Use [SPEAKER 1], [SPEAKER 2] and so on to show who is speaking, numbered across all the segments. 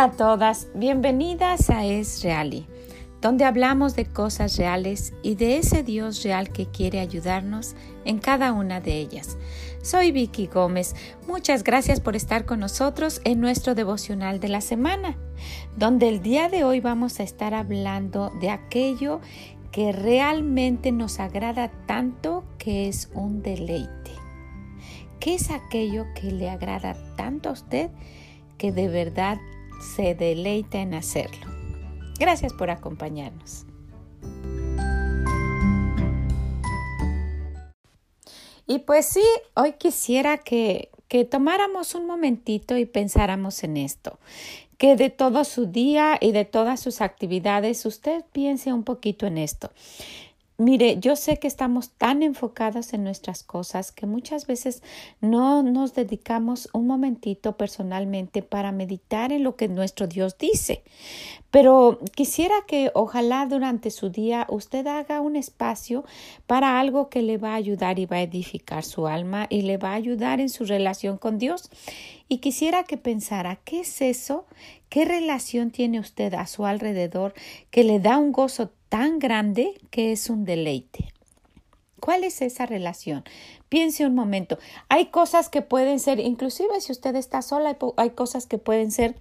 [SPEAKER 1] A todas, bienvenidas a Es Reali, donde hablamos de cosas reales y de ese Dios real que quiere ayudarnos en cada una de ellas. Soy Vicky Gómez, muchas gracias por estar con nosotros en nuestro devocional de la semana, donde el día de hoy vamos a estar hablando de aquello que realmente nos agrada tanto que es un deleite. ¿Qué es aquello que le agrada tanto a usted que de verdad se deleita en hacerlo. Gracias por acompañarnos. Y pues sí, hoy quisiera que, que tomáramos un momentito y pensáramos en esto, que de todo su día y de todas sus actividades usted piense un poquito en esto. Mire, yo sé que estamos tan enfocados en nuestras cosas que muchas veces no nos dedicamos un momentito personalmente para meditar en lo que nuestro Dios dice. Pero quisiera que ojalá durante su día usted haga un espacio para algo que le va a ayudar y va a edificar su alma y le va a ayudar en su relación con Dios. Y quisiera que pensara, ¿qué es eso? ¿Qué relación tiene usted a su alrededor que le da un gozo tan grande que es un deleite. ¿Cuál es esa relación? Piense un momento. Hay cosas que pueden ser, inclusive si usted está sola, hay cosas que pueden ser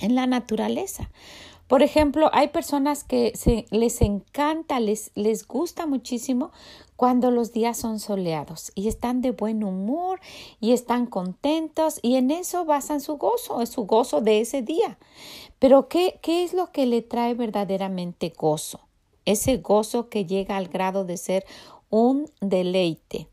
[SPEAKER 1] en la naturaleza. Por ejemplo, hay personas que se, les encanta, les, les gusta muchísimo cuando los días son soleados y están de buen humor y están contentos y en eso basan su gozo, es su gozo de ese día. Pero ¿qué, qué es lo que le trae verdaderamente gozo? Ese gozo que llega al grado de ser un deleite.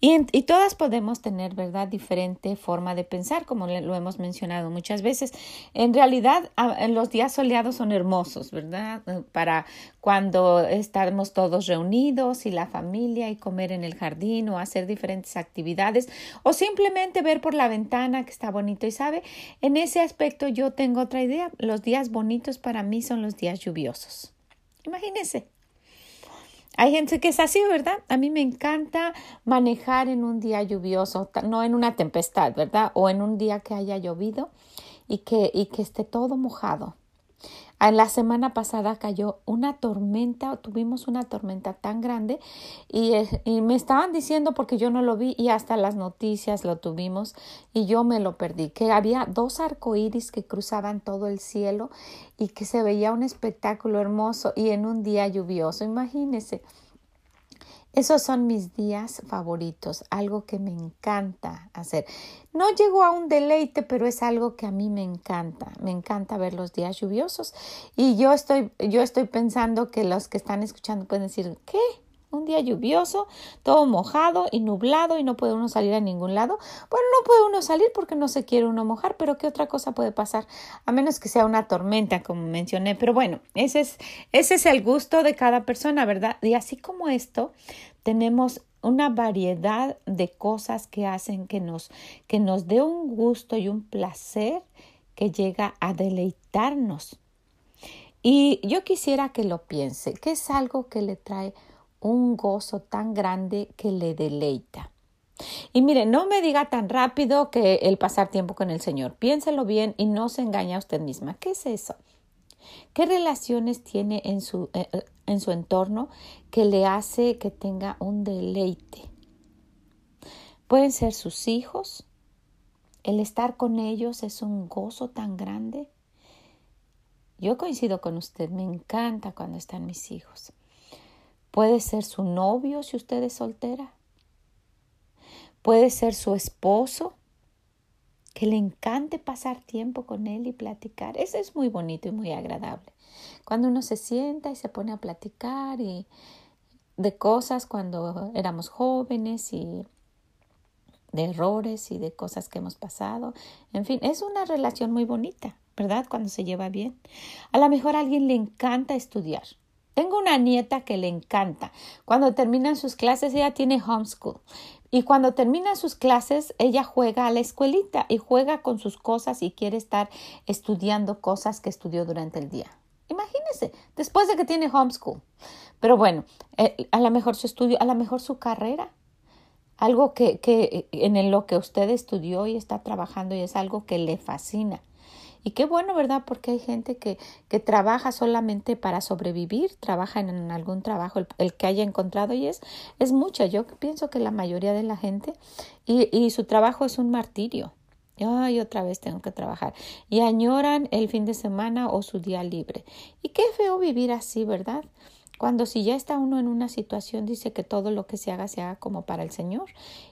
[SPEAKER 1] Y, todas podemos tener, ¿verdad?, diferente forma de pensar, como lo hemos mencionado muchas veces. En realidad, los días soleados son hermosos, ¿verdad? Eh, para cuando estamos todos reunidos y la familia y comer en el jardín o hacer diferentes actividades o simplemente ver por la ventana que está bonito. Y sabe, en ese aspecto yo tengo otra idea. Los días bonitos para mí son los días lluviosos. Imagínense. Hay gente que es así, ¿verdad? A mí me encanta manejar en un día lluvioso, no en una tempestad, ¿verdad? O en un día que haya llovido y que, y que esté todo mojado. En la semana pasada cayó una tormenta, tuvimos una tormenta tan grande y, y, me estaban diciendo porque yo no lo vi y hasta las noticias lo tuvimos y yo me lo perdí, que había dos arcoíris que cruzaban todo el cielo y que se veía un espectáculo hermoso y en un día lluvioso, imagínense. Esos son mis días favoritos, algo que me encanta hacer. No llego a un deleite, pero es algo que a mí me encanta. Me encanta ver los días lluviosos y yo estoy yo estoy pensando que los que están escuchando pueden decir, ¿qué? Un día lluvioso, todo mojado y nublado y no puede uno salir a ningún lado. Bueno, no puede uno salir porque no se quiere uno mojar, pero ¿qué otra cosa puede pasar? A menos que sea una tormenta, como mencioné. Pero bueno, ese es, ese es el gusto de cada persona, ¿verdad? Y así como esto, tenemos una variedad de cosas que hacen que nos, que nos dé un gusto y un placer que llega a deleitarnos. Y yo quisiera que lo piense, que es algo que le trae un gozo tan grande que le deleita. Y mire, no me diga tan rápido que el pasar tiempo con el Señor. Piénselo bien y no se engaña a usted misma. ¿Qué es eso? ¿Qué relaciones tiene en su, eh, eh, en su entorno que le hace que tenga un deleite? Pueden ser sus hijos. El estar con ellos es un gozo tan grande. Yo coincido con usted, me encanta cuando están mis hijos. Puede ser su novio si usted es soltera. Puede ser su esposo, que le encante pasar tiempo con él y platicar. Eso es muy bonito y muy agradable. Cuando uno se sienta y se pone a platicar y de cosas cuando éramos jóvenes y de errores y de cosas que hemos pasado. En fin, es una relación muy bonita, ¿verdad? Cuando se lleva bien. A lo mejor a alguien le encanta estudiar tengo una nieta que le encanta. Cuando terminan sus clases, ella tiene homeschool. Y cuando termina sus clases, ella juega a la escuelita y juega con sus cosas y quiere estar estudiando cosas que estudió durante el día. Imagínese, después de que tiene homeschool. Pero bueno, eh, a lo mejor su estudio, a lo mejor su carrera, algo que, que en lo que usted estudió y está trabajando y es algo que le fascina Y qué bueno, ¿verdad? Porque hay gente que, que trabaja solamente para sobrevivir, trabaja en, algún trabajo, el, que haya encontrado, y es, es mucha. Yo pienso que la mayoría de la gente, y, y su trabajo es un martirio. Ay, otra vez tengo que trabajar. Y añoran el fin de semana o su día libre. Y qué feo vivir así, ¿verdad? Cuando si ya está uno en una situación, dice que todo lo que se haga se haga como para el Señor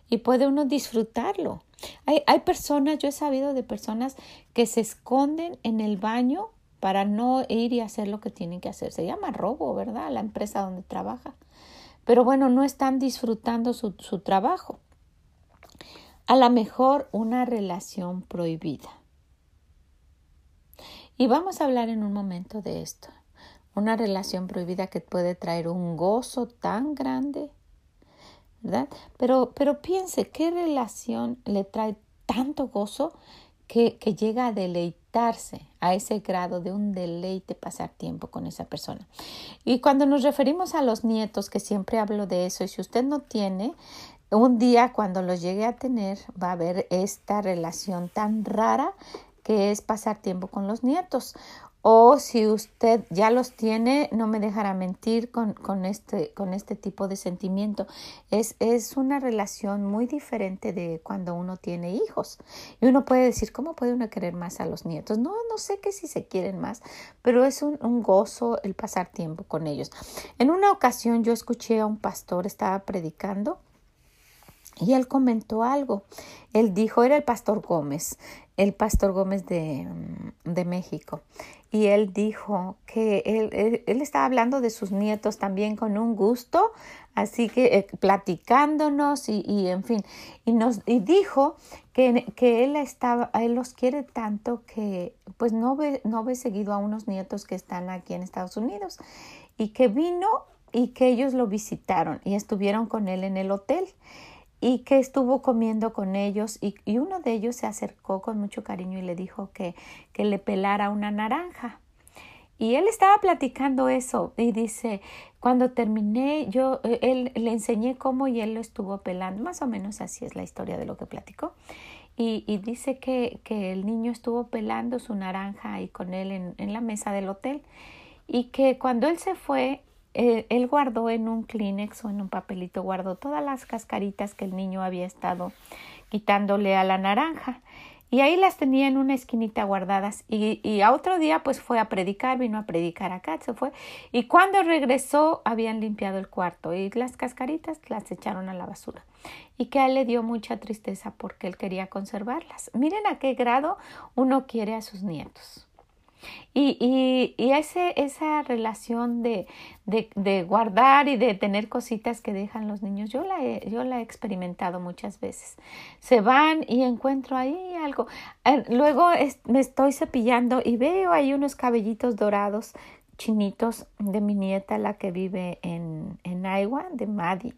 [SPEAKER 1] y puede uno disfrutarlo. Hay, hay personas, yo he sabido de personas que se esconden en el baño para no ir y hacer lo que tienen que hacer. Se llama robo, ¿verdad? La empresa donde trabaja. Pero bueno, no están disfrutando su, su trabajo. A lo mejor una relación prohibida. Y vamos a hablar en un momento de esto una relación prohibida que puede traer un gozo tan grande, ¿verdad? Pero, pero piense, ¿qué relación le trae tanto gozo que, que llega a deleitarse a ese grado de un deleite pasar tiempo con esa persona? Y cuando nos referimos a los nietos, que siempre hablo de eso, y si usted no tiene, un día cuando los llegue a tener va a haber esta relación tan rara que es pasar tiempo con los nietos o si usted ya los tiene, no me dejará mentir con, con, este, con este tipo de sentimiento. Es, es una relación muy diferente de cuando uno tiene hijos. Y uno puede decir, ¿cómo puede uno querer más a los nietos? No, no sé que si se quieren más, pero es un, un gozo el pasar tiempo con ellos. En una ocasión yo escuché a un pastor, estaba predicando, y él comentó algo. Él dijo, era el pastor Gómez, el pastor Gómez de, de México y él dijo que él, él, estaba hablando de sus nietos también con un gusto, así que eh, platicándonos y, y, en fin, y nos y dijo que, que él estaba, él los quiere tanto que pues no ve, no ve seguido a unos nietos que están aquí en Estados Unidos. Y que vino y que ellos lo visitaron y estuvieron con él en el hotel y que estuvo comiendo con ellos y, y, uno de ellos se acercó con mucho cariño y le dijo que, que le pelara una naranja. Y él estaba platicando eso y dice, cuando terminé, yo, eh, él le enseñé cómo y él lo estuvo pelando, más o menos así es la historia de lo que platicó. Y, y dice que, que, el niño estuvo pelando su naranja ahí con él en, en la mesa del hotel y que cuando él se fue, eh, él guardó en un Kleenex o en un papelito, guardó todas las cascaritas que el niño había estado quitándole a la naranja. Y ahí las tenía en una esquinita guardadas. Y, y a otro día pues fue a predicar, vino a predicar acá, se fue. Y cuando regresó habían limpiado el cuarto y las cascaritas las echaron a la basura. Y que a él le dio mucha tristeza porque él quería conservarlas. Miren a qué grado uno quiere a sus nietos. Y, y, y ese, esa relación de, de, de, guardar y de tener cositas que dejan los niños, yo la, he, yo la he experimentado muchas veces. Se van y encuentro ahí algo. Eh, luego me estoy cepillando y veo ahí unos cabellitos dorados chinitos de mi nieta, la que vive en, en Iowa, de Maddie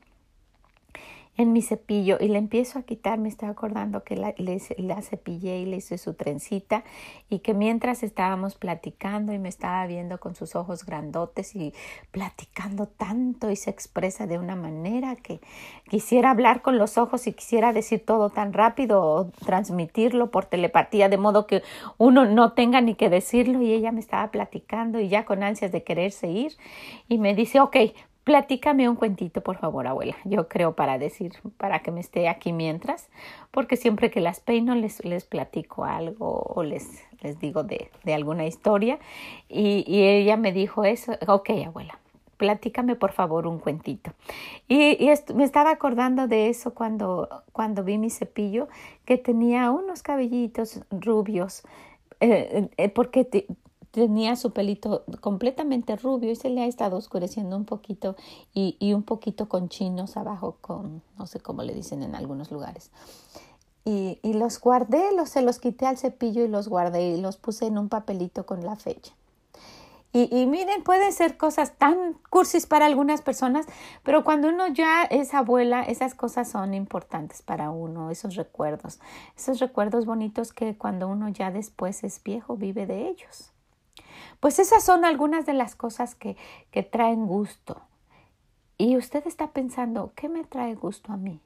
[SPEAKER 1] en mi cepillo y le empiezo a quitar, me estoy acordando que la, la cepillé y le hice su trencita y que mientras estábamos platicando y me estaba viendo con sus ojos grandotes y platicando tanto y se expresa de una manera que quisiera hablar con los ojos y quisiera decir todo tan rápido o transmitirlo por telepatía de modo que uno no tenga ni que decirlo y ella me estaba platicando y ya con ansias de quererse ir y me dice, ok, Platícame un cuentito, por favor, abuela. Yo creo para decir, para que me esté aquí mientras, porque siempre que las peino les, platico algo o les, les digo de, de alguna historia. Y, y, ella me dijo eso, ok, abuela, platícame por favor un cuentito. Y, y me estaba acordando de eso cuando, cuando vi mi cepillo, que tenía unos cabellitos rubios, eh, eh, porque tenía su pelito completamente rubio y se le ha estado oscureciendo un poquito y, y un poquito con chinos abajo, con no sé cómo le dicen en algunos lugares. Y, y los guardé, los, se los quité al cepillo y los guardé y los puse en un papelito con la fecha. Y, y, miren, pueden ser cosas tan cursis para algunas personas, pero cuando uno ya es abuela, esas cosas son importantes para uno, esos recuerdos, esos recuerdos bonitos que cuando uno ya después es viejo vive de ellos. Pues esas son algunas de las cosas que, que traen gusto. Y usted está pensando, ¿qué me trae gusto a mí?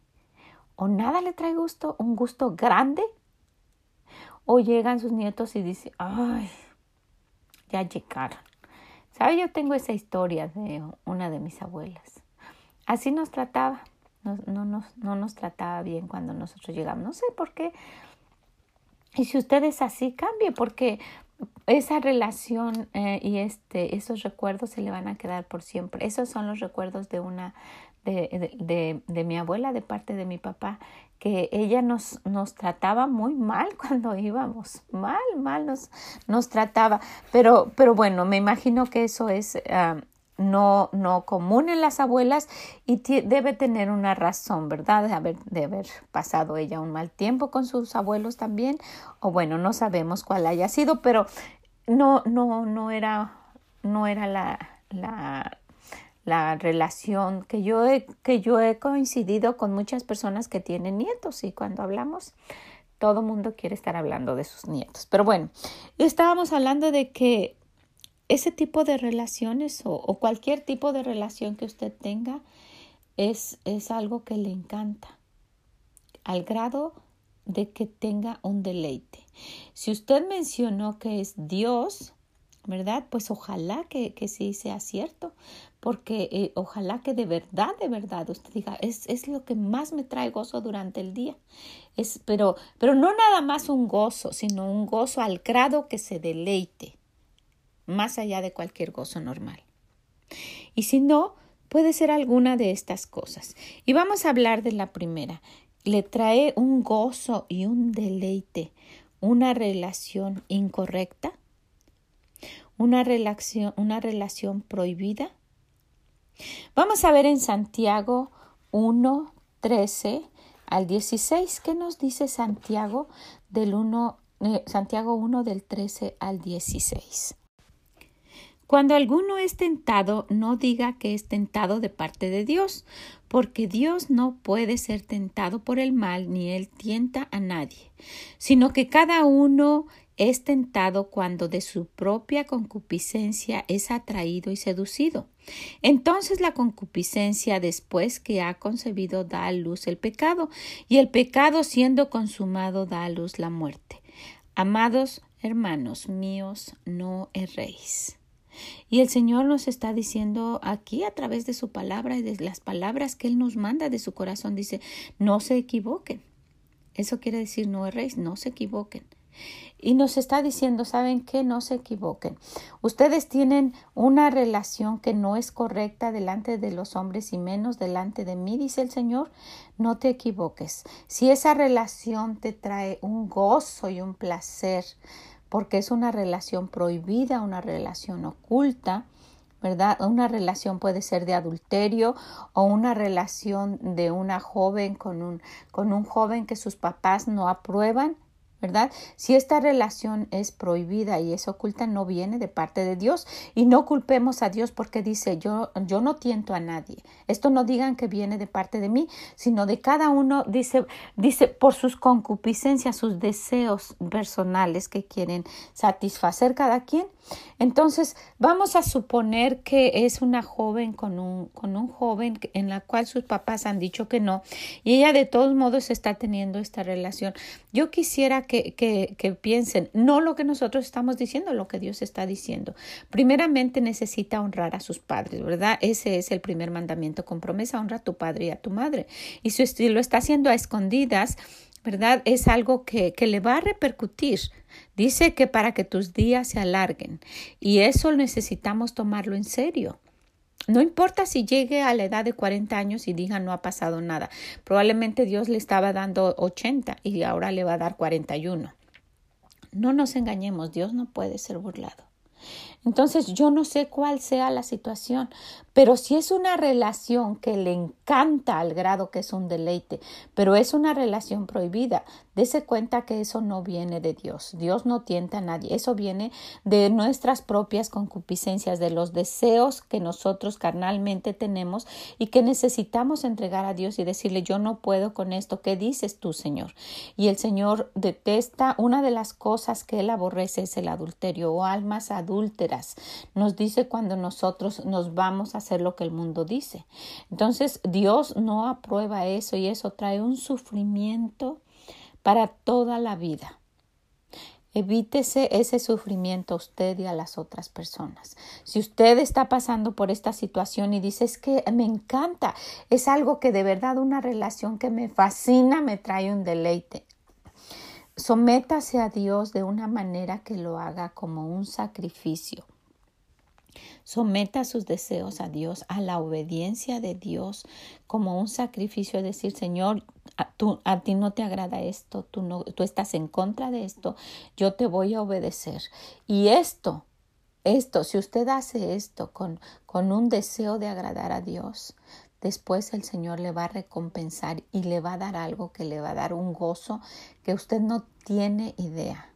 [SPEAKER 1] ¿O nada le trae gusto? ¿Un gusto grande? o llegan sus nietos y dicen, ay, ya llegaron. ¿Sabe? Yo tengo esa historia de una de mis abuelas. Así nos trataba, no, no, nos, no nos trataba bien cuando nosotros llegamos. No sé por qué. Y si usted es así, cambie, porque esa relación eh, y este, esos recuerdos se le van a quedar por siempre. Esos son los recuerdos de una, de, de, de, mi abuela, de parte de mi papá, que ella nos, nos trataba muy mal cuando íbamos, mal, mal nos, nos trataba. Pero, pero bueno, me imagino que eso es ah, no, no común en las abuelas y debe tener una razón, ¿verdad? De haber, de haber pasado ella un mal tiempo con sus abuelos también, o bueno, no sabemos cuál haya sido, pero no, no, no era, no era la, la, la relación que yo, he, que yo he coincidido con muchas personas que tienen nietos y cuando hablamos todo mundo quiere estar hablando de sus nietos. Pero bueno, estábamos hablando de que ese tipo de relaciones o, cualquier tipo de relación que usted tenga es, es algo que le encanta, al grado de que tenga un deleite. Si usted mencionó que es Dios, ¿verdad? Pues ojalá que, que sí sea cierto, porque eh, ojalá que de verdad, de verdad usted diga, es, es, lo que más me trae gozo durante el día. Es, pero, pero no nada más un gozo, sino un gozo al grado que se deleite más allá de cualquier gozo normal. Y si no, puede ser alguna de estas cosas. Y vamos a hablar de la primera. Le trae un gozo y un deleite, una relación incorrecta, una relación, una relación prohibida. Vamos a ver en Santiago 1, 13 al 16. ¿Qué nos dice Santiago del 1, eh, Santiago 1 del 13 al 16? Cuando alguno es tentado, no diga que es tentado de parte de Dios, porque Dios no puede ser tentado por el mal, ni él tienta a nadie, sino que cada uno es tentado cuando de su propia concupiscencia es atraído y seducido. Entonces la concupiscencia después que ha concebido da a luz el pecado, y el pecado siendo consumado da a luz la muerte. Amados hermanos míos, no erréis. Y el Señor nos está diciendo aquí a través de su palabra y de las palabras que Él nos manda de su corazón, dice, no se equivoquen. Eso quiere decir, no erréis, no se equivoquen. Y nos está diciendo, ¿saben qué? No se equivoquen. Ustedes tienen una relación que no es correcta delante de los hombres y menos delante de mí, dice el Señor. No te equivoques. Si esa relación te trae un gozo y un placer, porque es una relación prohibida, una relación oculta, ¿verdad? Una relación puede ser de adulterio o una relación de una joven con un, con un joven que sus papás no aprueban ¿verdad? Si esta relación es prohibida y es oculta, no viene de parte de Dios y no culpemos a Dios porque dice yo, yo no tiento a nadie. Esto no digan que viene de parte de mí, sino de cada uno, dice, dice por sus concupiscencias, sus deseos personales que quieren satisfacer cada quien. Entonces, vamos a suponer que es una joven con un, con un joven en la cual sus papás han dicho que no y ella de todos modos está teniendo esta relación. Yo quisiera que, que, que piensen, no lo que nosotros estamos diciendo, lo que Dios está diciendo. Primeramente necesita honrar a sus padres, ¿verdad? Ese es el primer mandamiento con promesa, honra a tu padre y a tu madre. Y si lo está haciendo a escondidas, ¿verdad? Es algo que, que le va a repercutir. Dice que para que tus días se alarguen y eso necesitamos tomarlo en serio. No importa si llegue a la edad de 40 años y diga no ha pasado nada. Probablemente Dios le estaba dando 80 y ahora le va a dar 41. No nos engañemos, Dios no puede ser burlado. Entonces yo no sé cuál sea la situación, pero si es una relación que le encanta al grado que es un deleite, pero es una relación prohibida, Dese cuenta que eso no viene de Dios. Dios no tienta a nadie. Eso viene de nuestras propias concupiscencias, de los deseos que nosotros carnalmente tenemos y que necesitamos entregar a Dios y decirle, yo no puedo con esto. ¿Qué dices tú, Señor? Y el Señor detesta, una de las cosas que Él aborrece es el adulterio o almas adúlteras. Nos dice cuando nosotros nos vamos a hacer lo que el mundo dice. Entonces, Dios no aprueba eso y eso trae un sufrimiento para toda la vida. Evítese ese sufrimiento a usted y a las otras personas. Si usted está pasando por esta situación y dice es que me encanta, es algo que de verdad una relación que me fascina, me trae un deleite. Sométase a Dios de una manera que lo haga como un sacrificio. Someta sus deseos a Dios, a la obediencia de Dios como un sacrificio, decir, Señor, a, a ti no te agrada esto, tú, no, tú estás en contra de esto, yo te voy a obedecer. Y esto, esto, si usted hace esto con, con un deseo de agradar a Dios, después el Señor le va a recompensar y le va a dar algo que le va a dar un gozo que usted no tiene idea.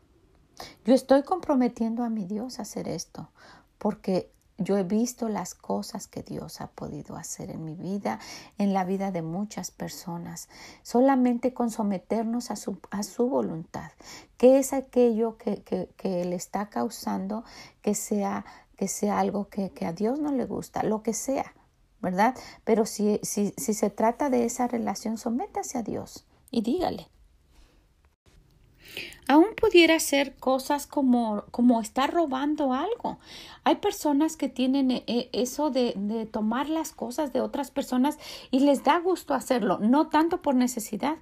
[SPEAKER 1] Yo estoy comprometiendo a mi Dios a hacer esto, porque yo he visto las cosas que Dios ha podido hacer en mi vida, en la vida de muchas personas, solamente con someternos a su, voluntad. ¿Qué es aquello que, que, le está causando que sea, que sea algo que, que, a Dios no le gusta? Lo que sea, ¿verdad? Pero si, si, si se trata de esa relación, sométase a Dios y dígale. Aún pudiera ser cosas como, como estar robando algo. Hay personas que tienen eh, eh, eso de, de, tomar las cosas de otras personas y les da gusto hacerlo, no tanto por necesidad.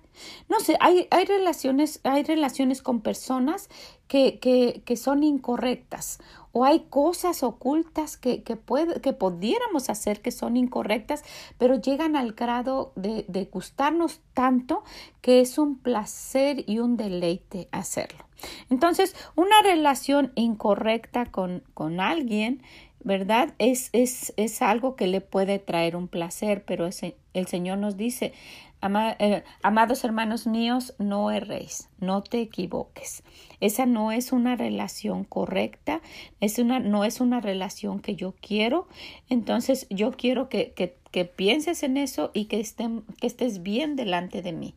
[SPEAKER 1] No sé, hay, hay relaciones, hay relaciones con personas que, que, que son incorrectas o hay cosas ocultas que, que, puede, que pudiéramos hacer que son incorrectas, pero llegan al grado de, de gustarnos tanto que es un placer y un deleite hacerlo. Entonces, una relación incorrecta con, con alguien, ¿verdad? Es, es, es, algo que le puede traer un placer, pero el Señor nos dice, eh, amados hermanos míos, no erréis, no te equivoques. Esa no es una relación correcta, es una, no es una relación que yo quiero. Entonces yo quiero que, que, que pienses en eso y que, estén, que estés bien delante de mí,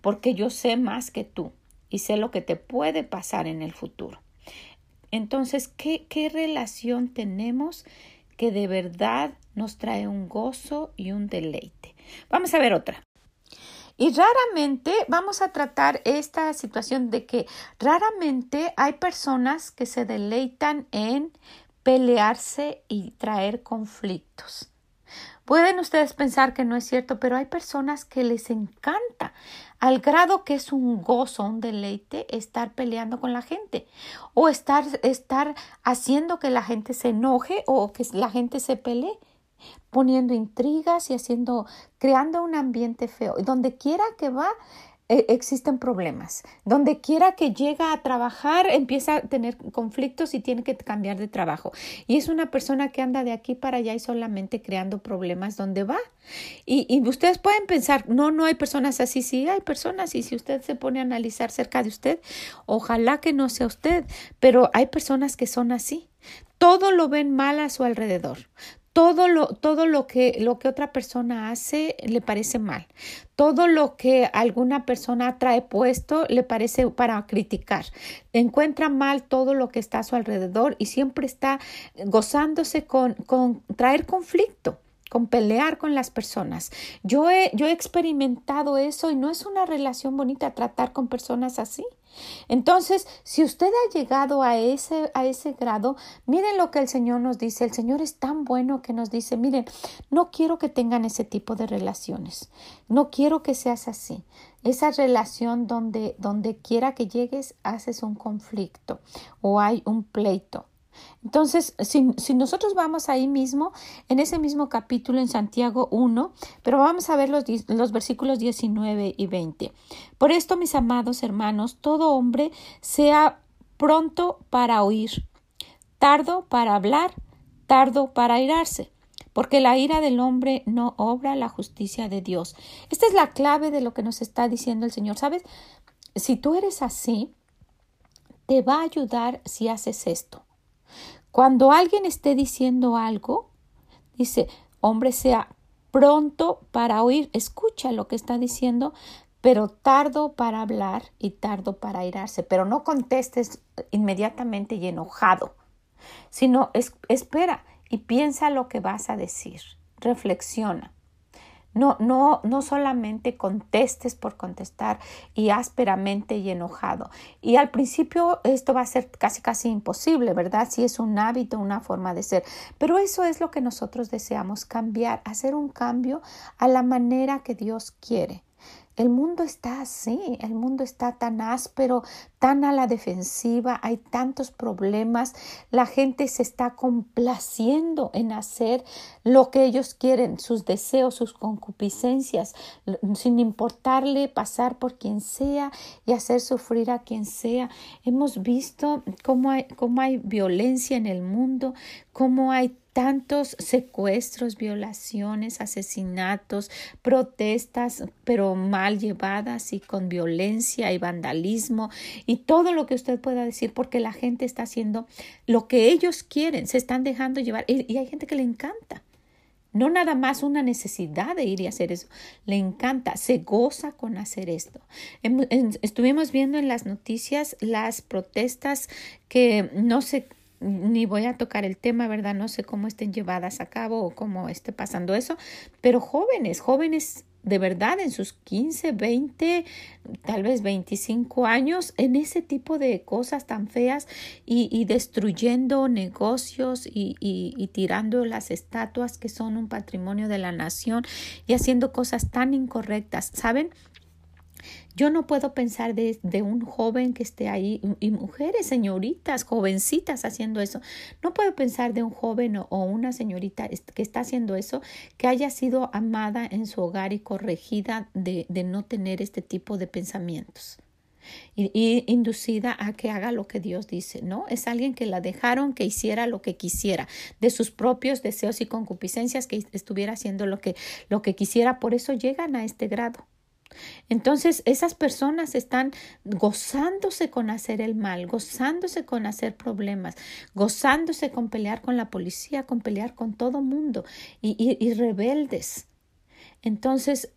[SPEAKER 1] porque yo sé más que tú y sé lo que te puede pasar en el futuro. Entonces, ¿qué, qué relación tenemos que de verdad nos trae un gozo y un deleite? Vamos a ver otra. Y raramente vamos a tratar esta situación de que raramente hay personas que se deleitan en pelearse y traer conflictos. Pueden ustedes pensar que no es cierto, pero hay personas que les encanta, al grado que es un gozo, un deleite estar peleando con la gente o estar, estar haciendo que la gente se enoje o que la gente se pelee poniendo intrigas y haciendo, creando un ambiente feo. Donde quiera que va, e, existen problemas. Donde quiera que llega a trabajar, empieza a tener conflictos y tiene que cambiar de trabajo. Y es una persona que anda de aquí para allá y solamente creando problemas donde va. Y, y ustedes pueden pensar, no, no hay personas así, sí hay personas. Y si usted se pone a analizar cerca de usted, ojalá que no sea usted, pero hay personas que son así. Todo lo ven mal a su alrededor todo lo, todo lo que, lo que otra persona hace le parece mal. Todo lo que alguna persona trae puesto le parece para criticar. Encuentra mal todo lo que está a su alrededor y siempre está gozándose con, con traer conflicto con pelear con las personas. Yo he, yo he experimentado eso y no es una relación bonita tratar con personas así. Entonces, si usted ha llegado a ese, a ese grado, miren lo que el Señor nos dice. El Señor es tan bueno que nos dice, miren, no quiero que tengan ese tipo de relaciones. No quiero que seas así. Esa relación donde, donde quiera que llegues, haces un conflicto o hay un pleito. Entonces, si, nosotros vamos ahí mismo, en ese mismo capítulo en Santiago 1, pero vamos a ver los, los versículos 19 y 20. Por esto, mis amados hermanos, todo hombre sea pronto para oír, tardo para hablar, tardo para airarse, porque la ira del hombre no obra la justicia de Dios. Esta es la clave de lo que nos está diciendo el Señor. ¿Sabes? Si tú eres así, te va a ayudar si haces esto. Cuando alguien esté diciendo algo, dice, hombre, sea pronto para oír, escucha lo que está diciendo, pero tardo para hablar y tardo para airarse, pero no contestes inmediatamente y enojado, sino espera y piensa lo que vas a decir, reflexiona. No, no, no solamente contestes por contestar y ásperamente y enojado. Y al principio esto va a ser casi casi imposible, ¿verdad? Si es un hábito, una forma de ser. Pero eso es lo que nosotros deseamos cambiar, hacer un cambio a la manera que Dios quiere. El mundo está así, el mundo está tan áspero, tan a la defensiva, hay tantos problemas, la gente se está complaciendo en hacer lo que ellos quieren, sus deseos, sus concupiscencias, sin importarle pasar por quien sea y hacer sufrir a quien sea. Hemos visto cómo hay, cómo hay violencia en el mundo, cómo hay tantos secuestros, violaciones, asesinatos, protestas, pero mal llevadas y con violencia y vandalismo y todo lo que usted pueda decir porque la gente está haciendo lo que ellos quieren, se están dejando llevar y, hay gente que le encanta. No nada más una necesidad de ir y hacer eso, le encanta, se goza con hacer esto. Estuvimos viendo en las noticias las protestas que no se ni voy a tocar el tema, ¿verdad? No sé cómo estén llevadas a cabo o cómo esté pasando eso, pero jóvenes, jóvenes de verdad en sus 15, 20, tal vez 25 años en ese tipo de cosas tan feas y, destruyendo negocios y, y, tirando las estatuas que son un patrimonio de la nación y haciendo cosas tan incorrectas. ¿Saben? Yo no puedo pensar de, un joven que esté ahí y mujeres, señoritas, jovencitas haciendo eso. No puedo pensar de un joven o, una señorita que está haciendo eso que haya sido amada en su hogar y corregida de, no tener este tipo de pensamientos. Y, inducida a que haga lo que Dios dice, ¿no? Es alguien que la dejaron que hiciera lo que quisiera, de sus propios deseos y concupiscencias, que estuviera haciendo lo que, lo que quisiera, por eso llegan a este grado. Entonces esas personas están gozándose con hacer el mal, gozándose con hacer problemas, gozándose con pelear con la policía, con pelear con todo mundo y, rebeldes. Entonces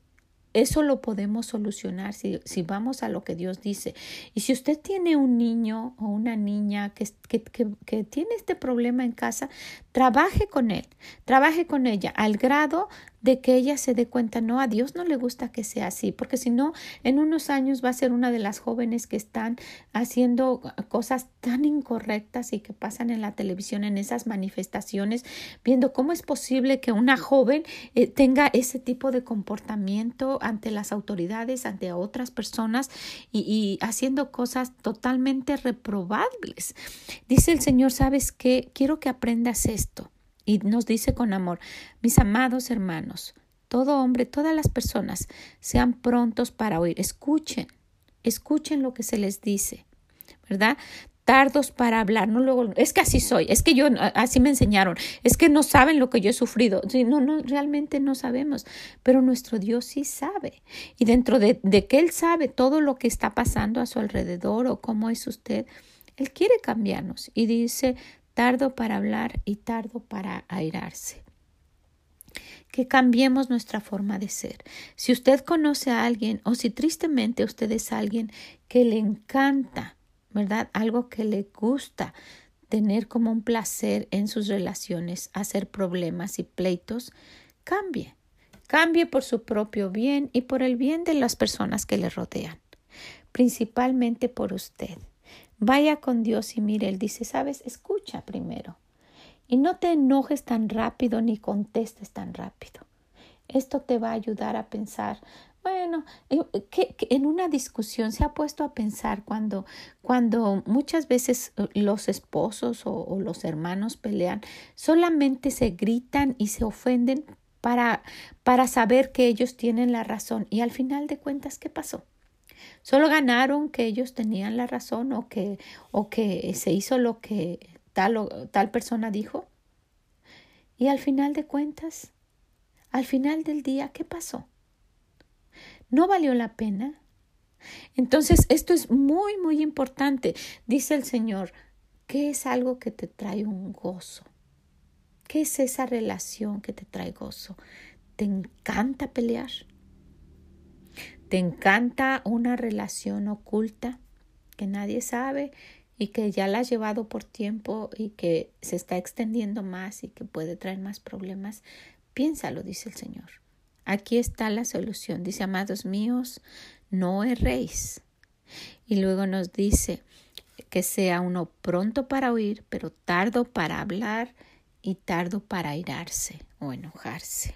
[SPEAKER 1] eso lo podemos solucionar si, si, vamos a lo que Dios dice. Y si usted tiene un niño o una niña que, que, que, tiene este problema en casa, trabaje con él, trabaje con ella al grado de que ella se dé cuenta, no, a Dios no le gusta que sea así, porque si no, en unos años va a ser una de las jóvenes que están haciendo cosas tan incorrectas y que pasan en la televisión en esas manifestaciones, viendo cómo es posible que una joven eh, tenga ese tipo de comportamiento ante las autoridades, ante otras personas y, y haciendo cosas totalmente reprobables. Dice el Señor, ¿sabes qué? Quiero que aprendas esto. Y nos dice con amor, mis amados hermanos, todo hombre, todas las personas, sean prontos para oír, escuchen, escuchen lo que se les dice, ¿verdad? Tardos para hablar, no luego, es que así soy, es que yo, así me enseñaron, es que no saben lo que yo he sufrido, no, no, realmente no sabemos, pero nuestro Dios sí sabe. Y dentro de, de que Él sabe todo lo que está pasando a su alrededor o cómo es usted, Él quiere cambiarnos y dice, tardo para hablar y tardo para airarse. Que cambiemos nuestra forma de ser. Si usted conoce a alguien o si tristemente usted es alguien que le encanta, ¿verdad? Algo que le gusta tener como un placer en sus relaciones, hacer problemas y pleitos, cambie. Cambie por su propio bien y por el bien de las personas que le rodean, principalmente por usted. Vaya con Dios y mire, Él dice, sabes, escucha primero. Y no te enojes tan rápido ni contestes tan rápido. Esto te va a ayudar a pensar, bueno, que, en una discusión se ha puesto a pensar cuando, cuando muchas veces eh, los esposos o, o los hermanos pelean, solamente se gritan y se ofenden para, para saber que ellos tienen la razón. Y al final de cuentas, ¿qué pasó? Solo ganaron que ellos tenían la razón o que, o que se hizo lo que tal, o, tal persona dijo. Y al final de cuentas, al final del día, ¿qué pasó? ¿No valió la pena? Entonces, esto es muy, muy importante. Dice el Señor, ¿qué es algo que te trae un gozo? ¿Qué es esa relación que te trae gozo? ¿Te encanta pelear? ¿Te encanta una relación oculta que nadie sabe y que ya la has llevado por tiempo y que se está extendiendo más y que puede traer más problemas? Piénsalo, dice el Señor. Aquí está la solución. Dice, amados míos, no erréis. Y luego nos dice que sea uno pronto para oír, pero tardo para hablar y tardo para irarse o enojarse.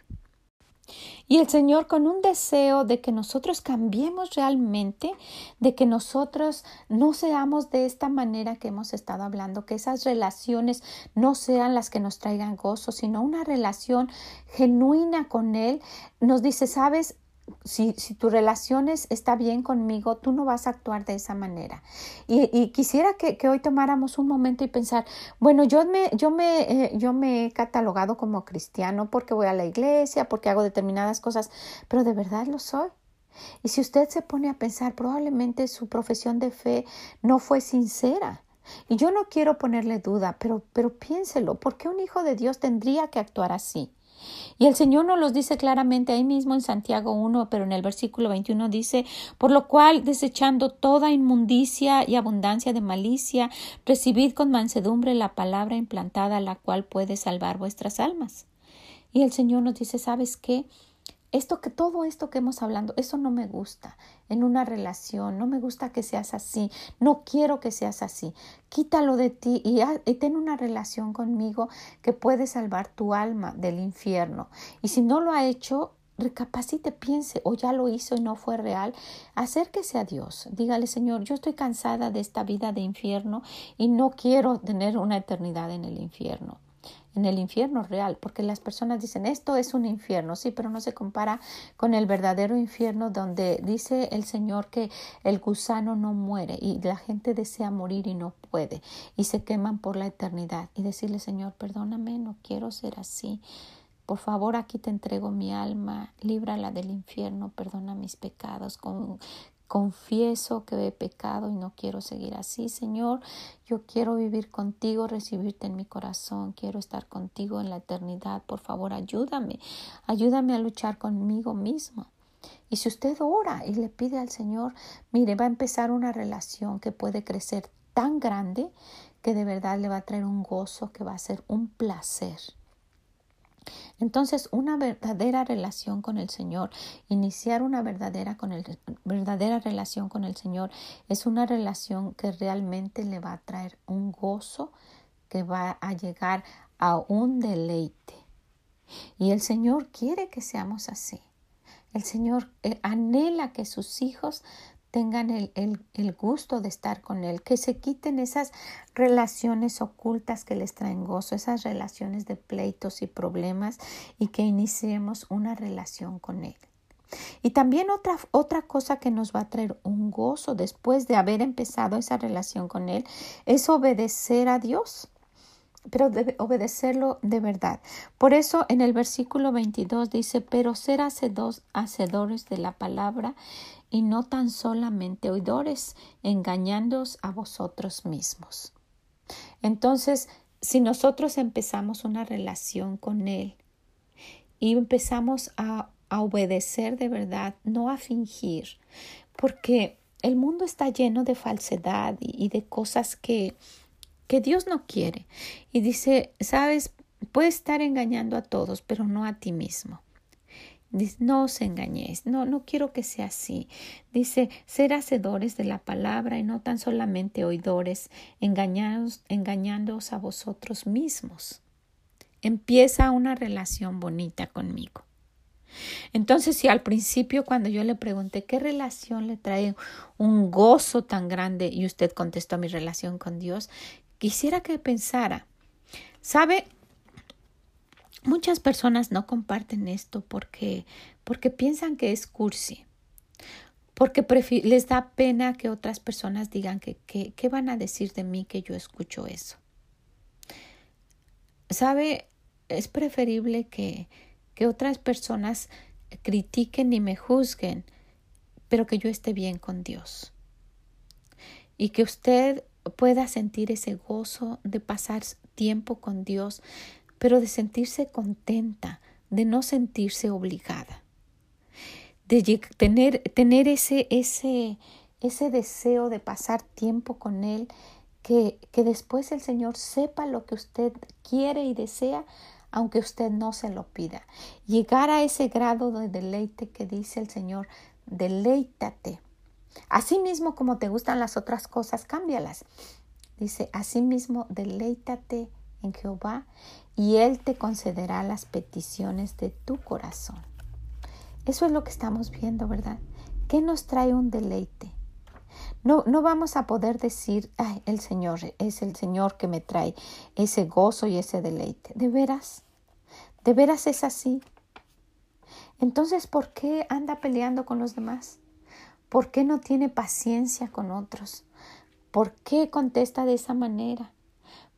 [SPEAKER 1] Y el Señor con un deseo de que nosotros cambiemos realmente, de que nosotros no seamos de esta manera que hemos estado hablando, que esas relaciones no sean las que nos traigan gozo, sino una relación genuina con Él, nos dice, sabes, si, si, tu relación está bien conmigo, tú no vas a actuar de esa manera. Y, quisiera que, hoy tomáramos un momento y pensar, bueno, yo me, yo, me, eh, yo me he catalogado como cristiano porque voy a la iglesia, porque hago determinadas cosas, pero de verdad lo soy. Y si usted se pone a pensar, probablemente su profesión de fe no fue sincera. Y yo no quiero ponerle duda, pero, pero piénselo, ¿por qué un hijo de Dios tendría que actuar así? Y el Señor nos los dice claramente ahí mismo en Santiago 1, pero en el versículo 21 dice, por lo cual, desechando toda inmundicia y abundancia de malicia, recibid con mansedumbre la palabra implantada, la cual puede salvar vuestras almas. Y el Señor nos dice, ¿sabes qué? Esto que todo esto que hemos hablado, eso no me gusta en una relación, no me gusta que seas así, no quiero que seas así. Quítalo de ti y, y, ten una relación conmigo que puede salvar tu alma del infierno. Y si no lo ha hecho, recapacite, piense o ya lo hizo y no fue real, acérquese a Dios. Dígale, Señor, yo estoy cansada de esta vida de infierno y no quiero tener una eternidad en el infierno en el infierno real, porque las personas dicen esto es un infierno, sí, pero no se compara con el verdadero infierno donde dice el Señor que el gusano no muere y la gente desea morir y no puede y se queman por la eternidad y decirle Señor, perdóname, no quiero ser así. Por favor, aquí te entrego mi alma, líbrala del infierno, perdona mis pecados, con, Confieso que he pecado y no quiero seguir así, Señor. Yo quiero vivir contigo, recibirte en mi corazón. Quiero estar contigo en la eternidad. Por favor, ayúdame. Ayúdame a luchar conmigo mismo. Y si usted ora y le pide al Señor, mire, va a empezar una relación que puede crecer tan grande que de verdad le va a traer un gozo que va a ser un placer. Entonces, una verdadera relación con el Señor, iniciar una verdadera, con el, verdadera relación con el Señor, es una relación que realmente le va a traer un gozo, que va a llegar a un deleite. Y el Señor quiere que seamos así. El Señor eh, anhela que sus hijos tengan el, el, gusto de estar con Él, que se quiten esas relaciones ocultas que les traen gozo, esas relaciones de pleitos y problemas y que iniciemos una relación con Él. Y también otra, otra cosa que nos va a traer un gozo después de haber empezado esa relación con Él es obedecer a Dios pero obedecerlo de verdad. Por eso en el versículo 22 dice, pero ser hacedores de la palabra y no tan solamente oidores, engañándoos a vosotros mismos. Entonces, si nosotros empezamos una relación con Él y empezamos a, a obedecer de verdad, no a fingir, porque el mundo está lleno de falsedad y, de cosas que, que Dios no quiere. Y dice, sabes, puedes estar engañando a todos, pero no a ti mismo. Dice, no os engañéis, no, no quiero que sea así. Dice, ser hacedores de la palabra y no tan solamente oidores, engañados, engañándoos a vosotros mismos. Empieza una relación bonita conmigo. Entonces, si al principio cuando yo le pregunté qué relación le trae un gozo tan grande y usted contestó mi relación con Dios, quisiera que pensara, ¿sabe? Muchas personas no comparten esto porque, porque piensan que es cursi, porque les da pena que otras personas digan que, qué van a decir de mí que yo escucho eso. ¿Sabe? Es preferible que, que otras personas critiquen y me juzguen, pero que yo esté bien con Dios. Y que usted pueda sentir ese gozo de pasar tiempo con Dios, pero de sentirse contenta, de no sentirse obligada, de tener, tener ese, ese, ese deseo de pasar tiempo con Él, que, que después el Señor sepa lo que usted quiere y desea aunque usted no se lo pida. Llegar a ese grado de deleite que dice el Señor, deleítate. Así mismo como te gustan las otras cosas, cámbialas. Dice, así mismo deleítate en Jehová y Él te concederá las peticiones de tu corazón. Eso es lo que estamos viendo, ¿verdad? ¿Qué nos trae un deleite? No, no vamos a poder decir, ay, el Señor es el Señor que me trae ese gozo y ese deleite. ¿De veras? ¿De veras es así? Entonces, ¿por qué anda peleando con los demás? ¿Por qué no tiene paciencia con otros? ¿Por qué contesta de esa manera?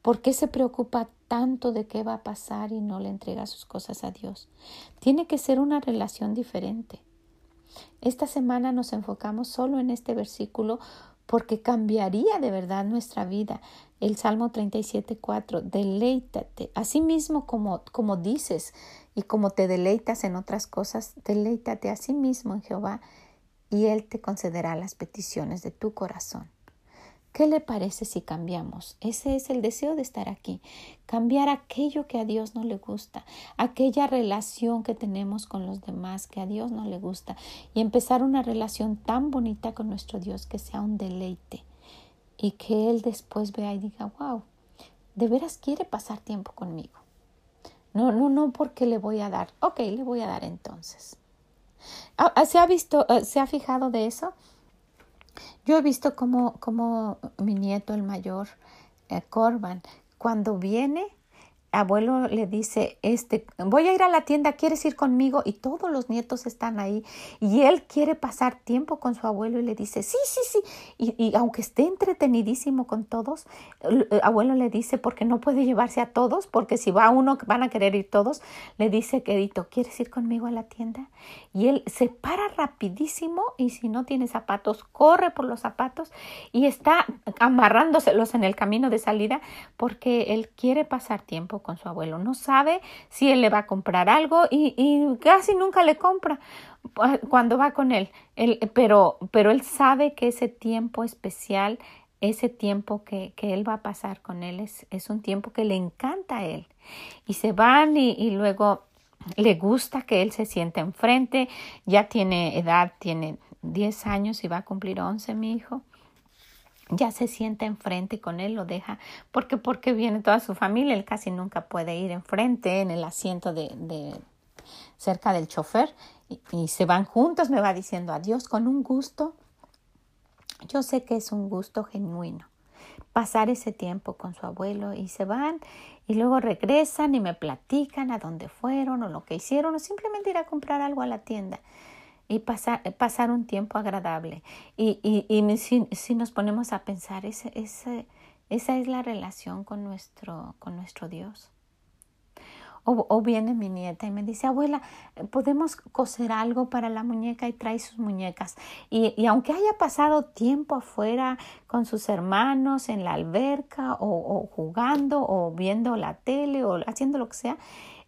[SPEAKER 1] ¿Por qué se preocupa tanto de qué va a pasar y no le entrega sus cosas a Dios? Tiene que ser una relación diferente. Esta semana nos enfocamos solo en este versículo porque cambiaría de verdad nuestra vida. El Salmo 37.4, deleítate. Asimismo como, como dices y como te deleitas en otras cosas, deleítate a sí mismo en Jehová y Él te concederá las peticiones de tu corazón. ¿Qué le parece si cambiamos? Ese es el deseo de estar aquí. Cambiar aquello que a Dios no le gusta, aquella relación que tenemos con los demás que a Dios no le gusta y empezar una relación tan bonita con nuestro Dios que sea un deleite y que Él después vea y diga, wow, de veras quiere pasar tiempo conmigo. No, no, no porque le voy a dar. Ok, le voy a dar entonces. ¿Se ha visto, ah, se ha fijado de eso? Yo he visto como, como mi nieto, el mayor, eh, Corban, cuando viene abuelo le dice, este, voy a ir a la tienda, ¿quieres ir conmigo? Y todos los nietos están ahí y él quiere pasar tiempo con su abuelo y le dice, sí, sí, sí. Y, aunque esté entretenidísimo con todos, el, abuelo le dice, porque no puede llevarse a todos, porque si va uno, van a querer ir todos, le dice, querido, ¿quieres ir conmigo a la tienda? Y él se para rapidísimo y si no tiene zapatos, corre por los zapatos y está amarrándoselos en el camino de salida porque él quiere pasar tiempo con su abuelo. No sabe si él le va a comprar algo y, casi nunca le compra cuando va con él. él. pero, pero él sabe que ese tiempo especial, ese tiempo que, que él va a pasar con él es, es, un tiempo que le encanta a él. Y se van y, y luego le gusta que él se siente enfrente, ya tiene edad, tiene 10 años y va a cumplir 11 mi hijo ya se sienta enfrente con él, lo deja, porque porque viene toda su familia, él casi nunca puede ir enfrente en el asiento de, de cerca del chofer y, y, se van juntos, me va diciendo adiós con un gusto. Yo sé que es un gusto genuino pasar ese tiempo con su abuelo y se van y luego regresan y me platican a dónde fueron o lo que hicieron o simplemente ir a comprar algo a la tienda y pasar, pasar un tiempo agradable. Y, y, y si, si, nos ponemos a pensar, ese, ese, esa es la relación con nuestro, con nuestro Dios. O, o, viene mi nieta y me dice, abuela, podemos coser algo para la muñeca y trae sus muñecas. Y, y aunque haya pasado tiempo afuera con sus hermanos en la alberca o, o jugando o viendo la tele o haciendo lo que sea,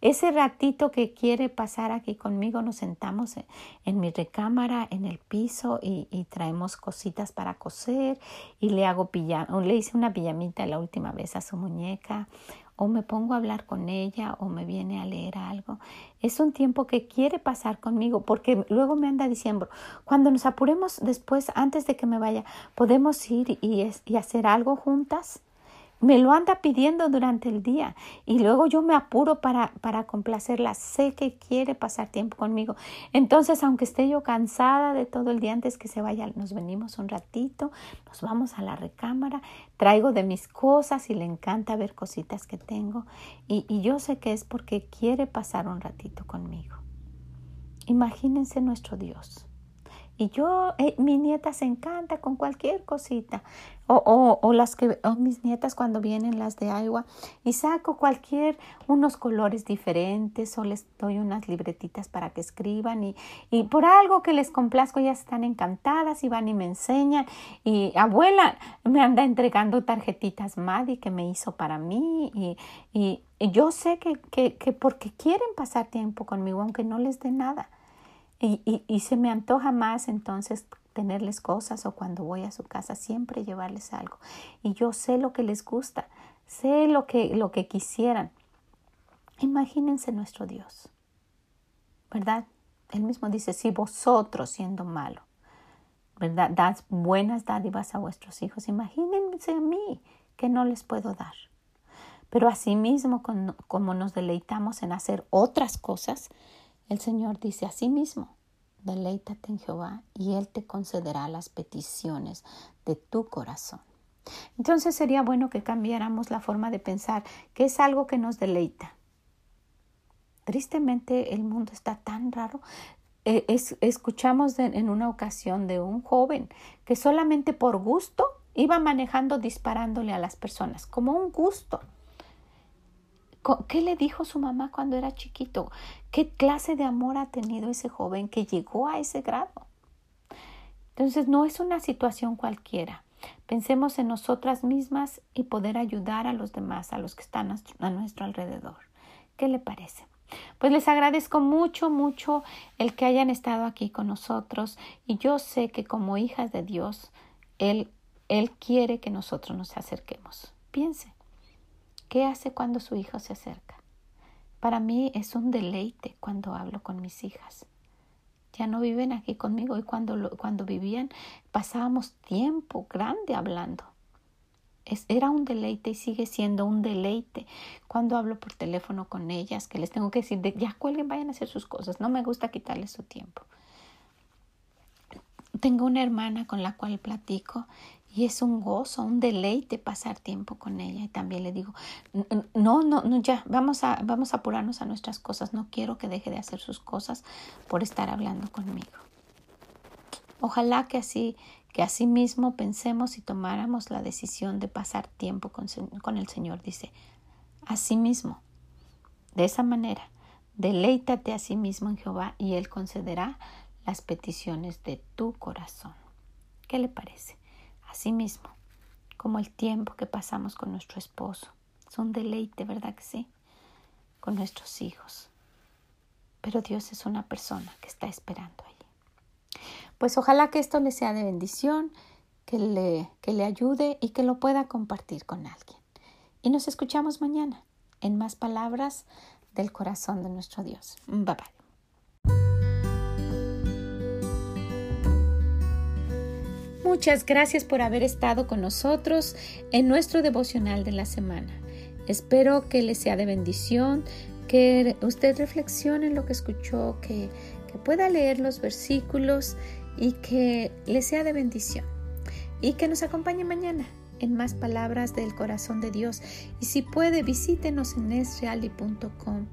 [SPEAKER 1] ese ratito que quiere pasar aquí conmigo, nos sentamos en, mi recámara, en el piso y, traemos cositas para coser y le hago pijama, le hice una pijamita la última vez a su muñeca o me pongo a hablar con ella o me viene a leer algo. Es un tiempo que quiere pasar conmigo porque luego me anda diciendo, cuando nos apuremos después, antes de que me vaya, podemos ir y, y hacer algo juntas me lo anda pidiendo durante el día y luego yo me apuro para, para complacerla. Sé que quiere pasar tiempo conmigo. Entonces, aunque esté yo cansada de todo el día antes que se vaya, nos venimos un ratito, nos vamos a la recámara, traigo de mis cosas y le encanta ver cositas que tengo y, y yo sé que es porque quiere pasar un ratito conmigo. Imagínense nuestro Dios. Y yo, eh, mi nieta se encanta con cualquier cosita. O, o, o las que, o mis nietas cuando vienen las de agua y saco cualquier, unos colores diferentes o les doy unas libretitas para que escriban y, y por algo que les complazco ya están encantadas y van y me enseñan. Y abuela me anda entregando tarjetitas Maddie que me hizo para mí y, y, y yo sé que, que, que porque quieren pasar tiempo conmigo aunque no les dé nada. Y, se me antoja más entonces tenerles cosas o cuando voy a su casa siempre llevarles algo. Y yo sé lo que les gusta, sé lo que, lo que quisieran. Imagínense nuestro Dios, ¿verdad? Él mismo dice, si vosotros siendo malo, ¿verdad? Dad buenas dádivas a vuestros hijos, imagínense a mí que no les puedo dar. Pero asimismo, como nos deleitamos en hacer otras cosas, el Señor dice mismo, deleítate en Jehová y Él te concederá las peticiones de tu corazón. Entonces sería bueno que cambiáramos la forma de pensar, que es algo que nos deleita. Tristemente el mundo está tan raro. Eh, escuchamos en una ocasión de un joven que solamente por gusto iba manejando disparándole a las personas, como un gusto. ¿Qué le dijo su mamá cuando era chiquito? ¿Qué clase de amor ha tenido ese joven que llegó a ese grado? Entonces no es una situación cualquiera. Pensemos en nosotras mismas y poder ayudar a los demás, a los que están a nuestro alrededor. ¿Qué le parece? Pues les agradezco mucho, mucho el que hayan estado aquí con nosotros y yo sé que como hijas de Dios, Él, Él quiere que nosotros nos acerquemos. Piense, ¿qué hace cuando su hijo se acerca? Para mí es un deleite cuando hablo con mis hijas. Ya no viven aquí conmigo y cuando, cuando vivían pasábamos tiempo grande hablando era un deleite y sigue siendo un deleite cuando hablo por teléfono con ellas, que les tengo que decir, de, ya cuelguen, vayan a hacer sus cosas, no me gusta quitarles su tiempo. Tengo una hermana con la cual platico y es un gozo, un deleite pasar tiempo con ella y también le digo, no, no, ya, vamos a, vamos apurarnos a nuestras cosas, no quiero que deje de hacer sus cosas por estar hablando conmigo. Ojalá que así que asimismo pensemos y tomáramos la decisión de pasar tiempo con, con el Señor. Dice, asimismo, de esa manera, deleítate a sí mismo en Jehová y Él concederá las peticiones de tu corazón. ¿Qué le parece? Asimismo, como el tiempo que pasamos con nuestro esposo. Es un deleite, ¿verdad que sí? Con nuestros hijos. Pero Dios es una persona que está esperando ahí. Pues ojalá que esto le sea de bendición, que le, que le ayude y que lo pueda compartir con alguien. Y nos escuchamos mañana en más palabras del corazón de nuestro Dios. Bye bye. Muchas gracias por haber estado con nosotros en nuestro devocional de la semana. Espero que le sea de bendición, que usted reflexione en lo que escuchó, que, que pueda leer los versículos y que le sea de bendición y que nos acompañe mañana en más palabras del corazón de Dios y si puede visítenos en esreali.com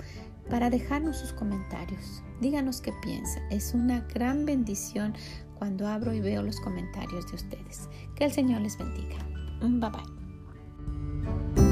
[SPEAKER 1] para dejarnos sus comentarios. Díganos qué piensa. Es una gran bendición cuando abro y veo los comentarios de ustedes. Que el Señor les bendiga. Bye bye.